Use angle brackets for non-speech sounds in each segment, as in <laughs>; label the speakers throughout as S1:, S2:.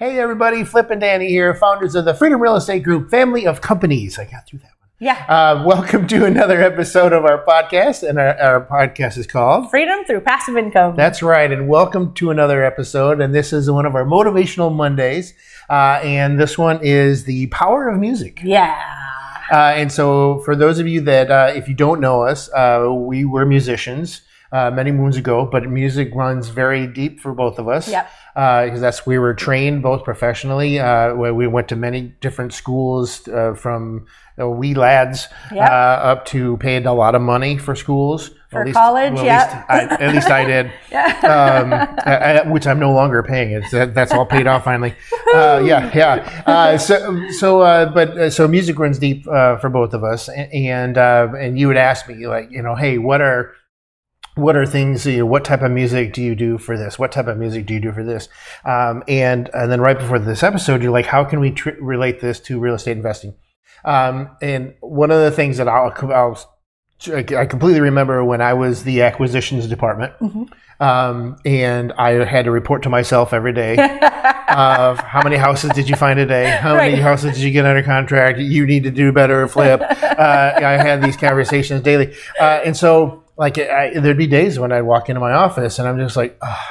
S1: Hey everybody, Flip and Danny here, founders of the Freedom Real Estate Group family of companies. I got through that one.
S2: Yeah.
S1: Uh, welcome to another episode of our podcast, and our, our podcast is called
S2: Freedom through passive income.
S1: That's right, and welcome to another episode. And this is one of our motivational Mondays, uh, and this one is the power of music.
S2: yeah.
S1: Uh, and so, for those of you that, uh, if you don't know us, uh, we were musicians uh, many moons ago, but music runs very deep for both of us.
S2: Yep.
S1: Because that's we were trained both professionally. Uh, where we went to many different schools uh, from uh, wee lads
S2: Yep.
S1: uh, up to paid a lot of money for schools.
S2: For
S1: At least-
S2: college,
S1: well,
S2: yep.
S1: At least I, at least I did <laughs>
S2: Yeah.
S1: um, I- I- which I'm no longer paying. It's that, that's all paid off finally. <laughs> Uh, yeah, yeah. Uh, so, so, uh, but uh, so music runs deep uh, for both of us, and uh, and you would ask me like, you know, hey, what are what are things? You know, what type of music do you do for this? What type of music do you do for this? Um, and and then right before this episode, you're like, how can we tr- relate this to real estate investing? Um, and one of the things that I'll, I'll I completely remember when I was the acquisitions department, um, and I had to report to myself every day of <laughs> how many houses did you find today? How many houses did you get under contract? You need to do better, flip. <laughs> Uh, I had these conversations daily, uh, and so like I, there'd be days when I'd walk into my office and I'm just like, "Ah,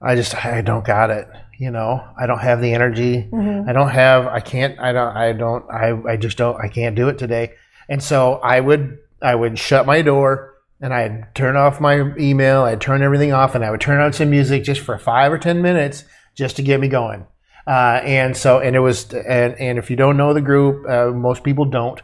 S1: I just I don't got it. You know, I don't have the energy.
S2: Mhm.
S1: I don't have. I can't. I don't. I don't. I. I just don't. I can't do it today. And so I would. I would shut my door and I'd turn off my email. I'd turn everything off and I would turn on some music just for five or ten minutes just to get me going. Uh, and so, and it was, and, and if you don't know the group, uh, most people don't.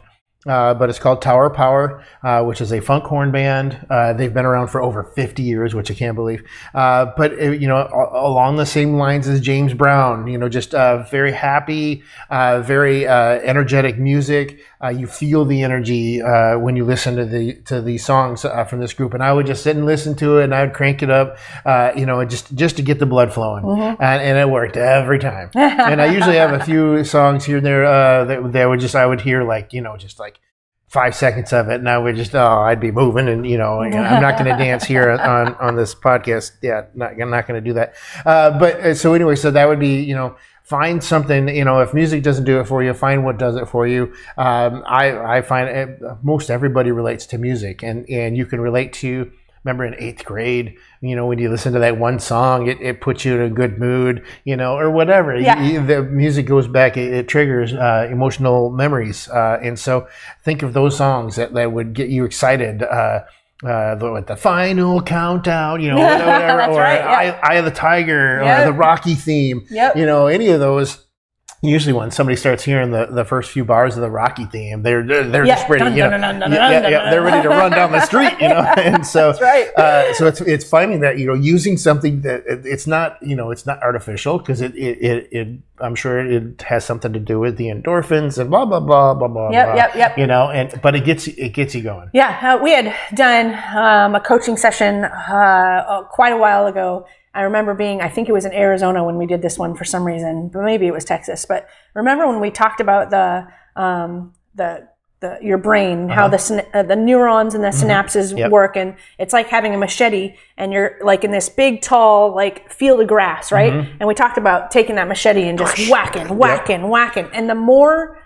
S1: Uh, but it's called Tower Power, uh, which is a funk horn band. Uh, they've been around for over 50 years, which I can't believe. Uh, but uh, you know, a- along the same lines as James Brown, you know, just uh, very happy, uh, very uh, energetic music. Uh, you feel the energy uh, when you listen to the to these songs uh, from this group. And I would just sit and listen to it, and I would crank it up, uh, you know, just just to get the blood flowing, and, and it worked every time. <laughs> and I usually have a few songs here and there uh, that that would just I would hear like you know just like five seconds of it, and I would just oh, I'd be moving, and you know, I'm not going to dance here <laughs> on on this podcast. Yeah, not, I'm not going to do that. Uh, but uh, so anyway, so that would be you know. Find something, you know. If music doesn't do it for you, find what does it for you. Um, I, I find it, most everybody relates to music, and and you can relate to. Remember in eighth grade, you know, when you listen to that one song, it, it puts you in a good mood, you know, or whatever.
S2: Yeah.
S1: You- the music goes back, it, it triggers uh, emotional memories. Uh, and so think of those songs that, that would get you excited. Uh, uh, the, the final countdown, you know, <laughs> whatever, or
S2: right, yeah.
S1: Eye, Eye of the Tiger, or the Rocky theme,
S2: Yep.
S1: you know, any of those. Usually, when somebody starts hearing the, the first few bars of the Rocky theme, they're they're, they're
S2: Yeah.
S1: just ready,
S2: Dun,
S1: you know,
S2: dun, dun,
S1: yeah, yeah,
S2: dun,
S1: yeah,
S2: dun.
S1: they're ready to run down the street, you know, <laughs> and so
S2: That's right.
S1: uh, so it's it's finding that you know using something that it, it's not you know it's not artificial because it, it, it, it I'm sure it has something to do with the endorphins and blah blah blah blah blah.
S2: Yep,
S1: blah,
S2: yep, yep.
S1: You know, and but it gets it gets you going.
S2: Yeah, uh, we had done um, a coaching session uh, quite a while ago. I remember being, I think it was in Arizona when we did this one for some reason, but maybe it was Texas. But remember when we talked about the um, the the your brain, how the uh, the neurons and the synapses
S1: Yep.
S2: work, and it's like having a machete, and you're like in this big, tall, like field of grass, right? And we talked about taking that machete and just whacking, whacking, whacking, and the more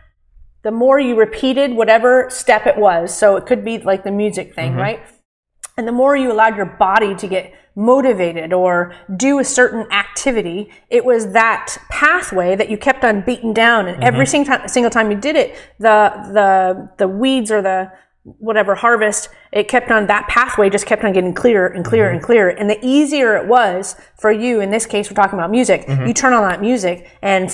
S2: the more you repeated whatever step it was, so it could be like the music thing, right? And the more you allowed your body to get motivated or do a certain activity, it was that pathway that you kept on beating down. And every mm-hmm. single time, single time you did it, the, the, the weeds or the whatever harvest, it kept on, that pathway just kept on getting clearer and clearer and mm-hmm. clearer. And the easier it was for you, in this case, we're talking about music, mm-hmm. you turn on that music and <laughs>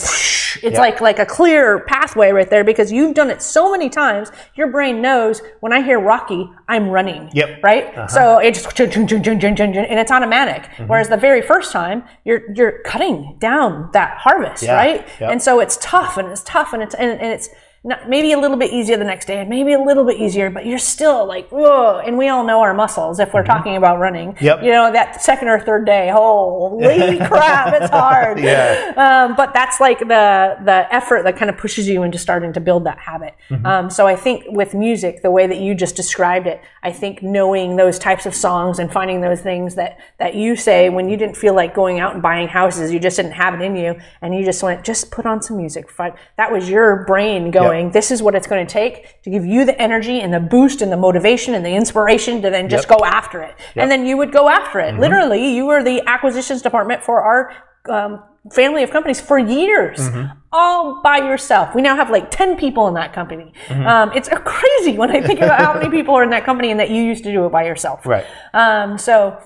S2: it's like, like a clear pathway right there because you've done it so many times. Your brain knows when I hear Rocky, I'm running.
S1: Yep.
S2: Right. Uh-huh. So it just chun, chun, chun, chun, chun, chun, chun, and it's automatic. Mm-hmm. Whereas the very first time, you're you're cutting down that harvest,
S1: Yeah.
S2: right?
S1: Yep.
S2: And so it's tough and it's tough and it's and, and it's not, maybe a little bit easier the next day and maybe a little bit easier, but you're still like, whoa. And we all know our muscles if we're talking about running.
S1: Mm-hmm. Yep.
S2: You know, that second or third day, holy <laughs> crap, it's hard. <laughs>
S1: Yeah.
S2: Um, but that's like the, the effort that kind of pushes you into starting to build that habit.
S1: Mm-hmm.
S2: Um, so I think with music, the way that you just described it, I think knowing those types of songs and finding those things that, that you say when you didn't feel like going out and buying houses, you just didn't have it in you, and you just went, just put on some music. That was your brain going, this is what it's going to take to give you the energy and the boost and the motivation and the inspiration to then just
S1: Yep.
S2: go after it. And then you would go after it. Literally, you were the acquisitions department for our um, family of companies for years, all by yourself. We now have like 10 people in that company. Um, it's crazy when I think about how many <laughs> people are in that company and that you used to do it by yourself.
S1: Right.
S2: Um, so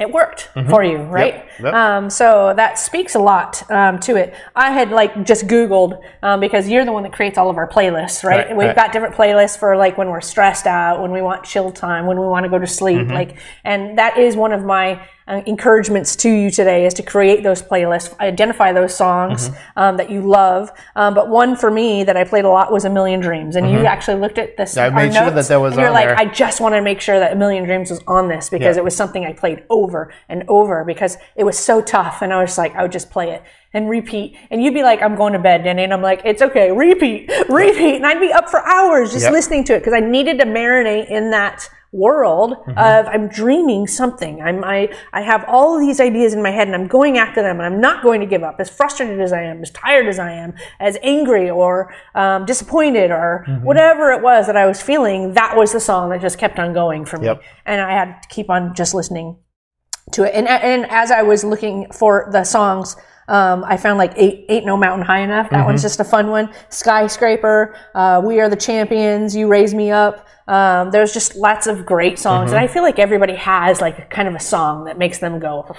S2: it worked for you, right?
S1: Mm-hmm. Yep.
S2: Um, so that speaks a lot um, to it. I had like just Googled um, because you're the one that creates all of our playlists, right?
S1: Right,
S2: We've
S1: right.
S2: got different playlists for like when we're stressed out, when we want chill time, when we want to go to sleep,
S1: Mm-hmm.
S2: like, and that is one of my uh, encouragements to you today is to create those playlists, identify those songs
S1: Mm-hmm.
S2: um, that you love. Um, but one for me that I played a lot was A Million Dreams, and you actually looked at this.
S1: Mm-hmm. I made sure that that was
S2: you're like,
S1: there.
S2: I just want to make sure that A Million Dreams was on this because
S1: Yeah.
S2: it was something I played over and over because it was so tough. And I was like, I would just play it and repeat. And you'd be like, I'm going to bed, Danny. And I'm like, it's okay. Repeat, repeat. And I'd be up for hours just
S1: Yep.
S2: listening to it because I needed to marinate in that world
S1: Mm-hmm.
S2: of I'm dreaming something. I'm, I, I have all of these ideas in my head and I'm going after them and I'm not going to give up. As frustrated as I am, as tired as I am, as angry or um, disappointed or
S1: Mm-hmm.
S2: whatever it was that I was feeling, that was the song that just kept on going for me.
S1: Yep.
S2: And I had to keep on just listening to it. And, and as I was looking for the songs, um, I found like Ain't, Ain't No Mountain High Enough. That one's just a fun one. Skyscraper, uh, We Are the Champions, You Raise Me Up. Um, there's just lots of great songs. And I feel like everybody has like kind of a song that makes them go,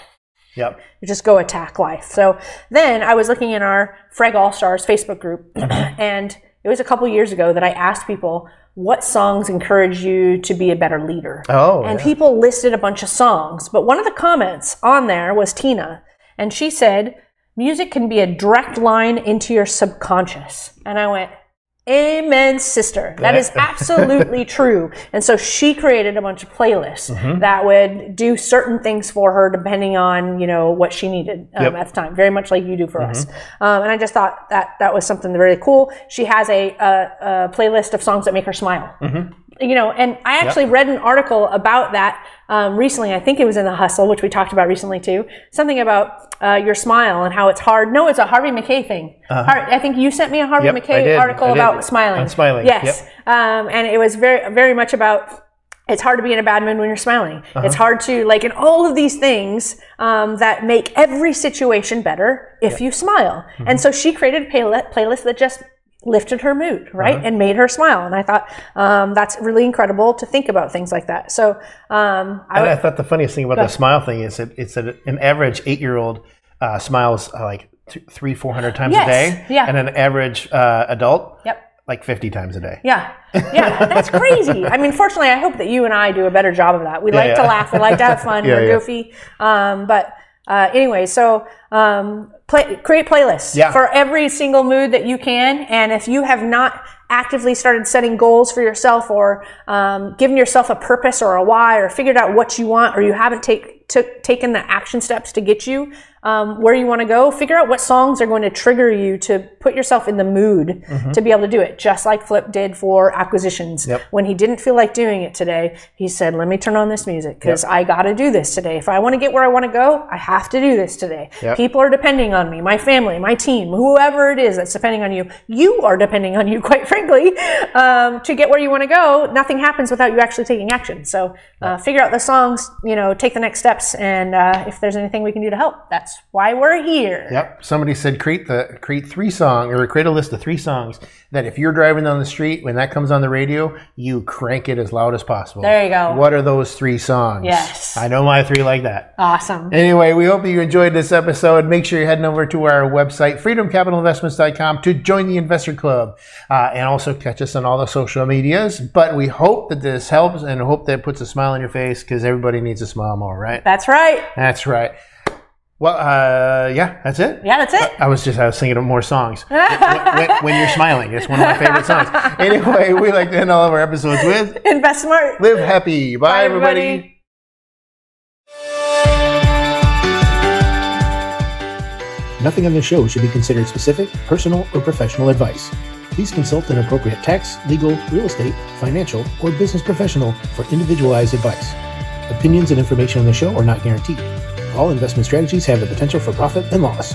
S1: Yep.
S2: just go attack life. So then I was looking in our Freg All Stars Facebook group, <clears throat> and it was a couple years ago that I asked people, what songs encourage you to be a better leader?
S1: Oh,
S2: and
S1: yeah.
S2: people listed a bunch of songs, but one of the comments on there was Tina, and she said, music can be a direct line into your subconscious. And I went, Amen, sister. That is <laughs> absolutely true. And so she created a bunch of playlists
S1: Mm-hmm.
S2: that would do certain things for her depending on, you know, what she needed um,
S1: Yep. Mm-hmm.
S2: at the time, very much like you do for us. Um, and I just thought that that was something really cool. She has a, a, a playlist of songs that make her smile. You know, and I actually read an article about that um, recently. I think it was in the Hustle, which we talked about recently too. Something about uh, your smile and how it's hard. No, it's a Harvey Mackay thing. Har- I think you sent me a Harvey
S1: Uh-huh. Yep, Mackay
S2: article about smiling.
S1: On smiling,
S2: Yes, um, and it was very, very much about it's hard to be in a bad mood when you're smiling.
S1: Uh-huh.
S2: It's hard to like, and all of these things um, that make every situation better if you smile.
S1: Mm-hmm.
S2: And so she created a playli- playlist that just lifted her mood, right,
S1: Uh-huh.
S2: and made her smile. And I thought um, that's really incredible to think about things like that. So um, I would,
S1: I thought the funniest thing about the smile thing is that it's that an average eight year old uh, smiles uh, like th- three, four hundred times
S2: Yes,
S1: a day,
S2: yeah.
S1: and an average uh, adult
S2: yep.
S1: like fifty times a day.
S2: Yeah, yeah, that's crazy. I mean, fortunately, I hope that you and I do a better job of that. We like to laugh, we like to have fun, <laughs>
S1: Yeah,
S2: we're
S1: yeah.
S2: goofy. Um, but uh, anyway, so um, play, create playlists
S1: Yeah.
S2: for every single mood that you can. And if you have not actively started setting goals for yourself or um, given yourself a purpose or a why or figured out what you want or you haven't take, took, taken the action steps to get you um, where you want to go, figure out what songs are going to trigger you to put yourself in the mood to be able to do it, just like Flip did for acquisitions.
S1: Yep.
S2: When he didn't feel like doing it today, he said, Let me turn on this music because I got to do this today. If I want to get where I want to go, I have to do this today.
S1: Yep.
S2: People are depending on me, my family, my team, whoever it is that's depending on you. You are depending on you, <laughs> quite frankly, um, to get where you want to go. Nothing happens without you actually taking action. So uh, figure out the songs, you know, take the next steps, and uh, if there's anything we can do to help, that's why we're here.
S1: Yep. Somebody said create the create three song or create a list of three songs that if you're driving down the street when that comes on the radio, you crank it as loud as possible.
S2: There you go.
S1: What are those three songs?
S2: Yes.
S1: I know my three like that.
S2: Awesome.
S1: Anyway, we hope you enjoyed this episode. Make sure you're heading over to our website, freedomcapitalinvestments.com, to join the investor club uh, and also catch us on all the social medias. But we hope that this helps and hope that it puts a smile on your face because everybody needs a smile more, right?
S2: That's right.
S1: That's right.
S2: Well, uh, yeah, that's it.
S3: Yeah, that's it.
S2: I was just I was thinking of more songs. <laughs> when, when, when you're smiling, it's one of my favorite songs. <laughs> Anyway, we like to end all of our episodes with
S3: Invest smart.
S2: "Live Happy." Bye,
S3: Bye,
S2: everybody.
S3: everybody.
S1: Nothing on this show should be considered specific, personal, or professional advice. Please consult an appropriate tax, legal, real estate, financial, or business professional for individualized advice. Opinions and information on the show are not guaranteed. All investment strategies have the potential for profit and loss.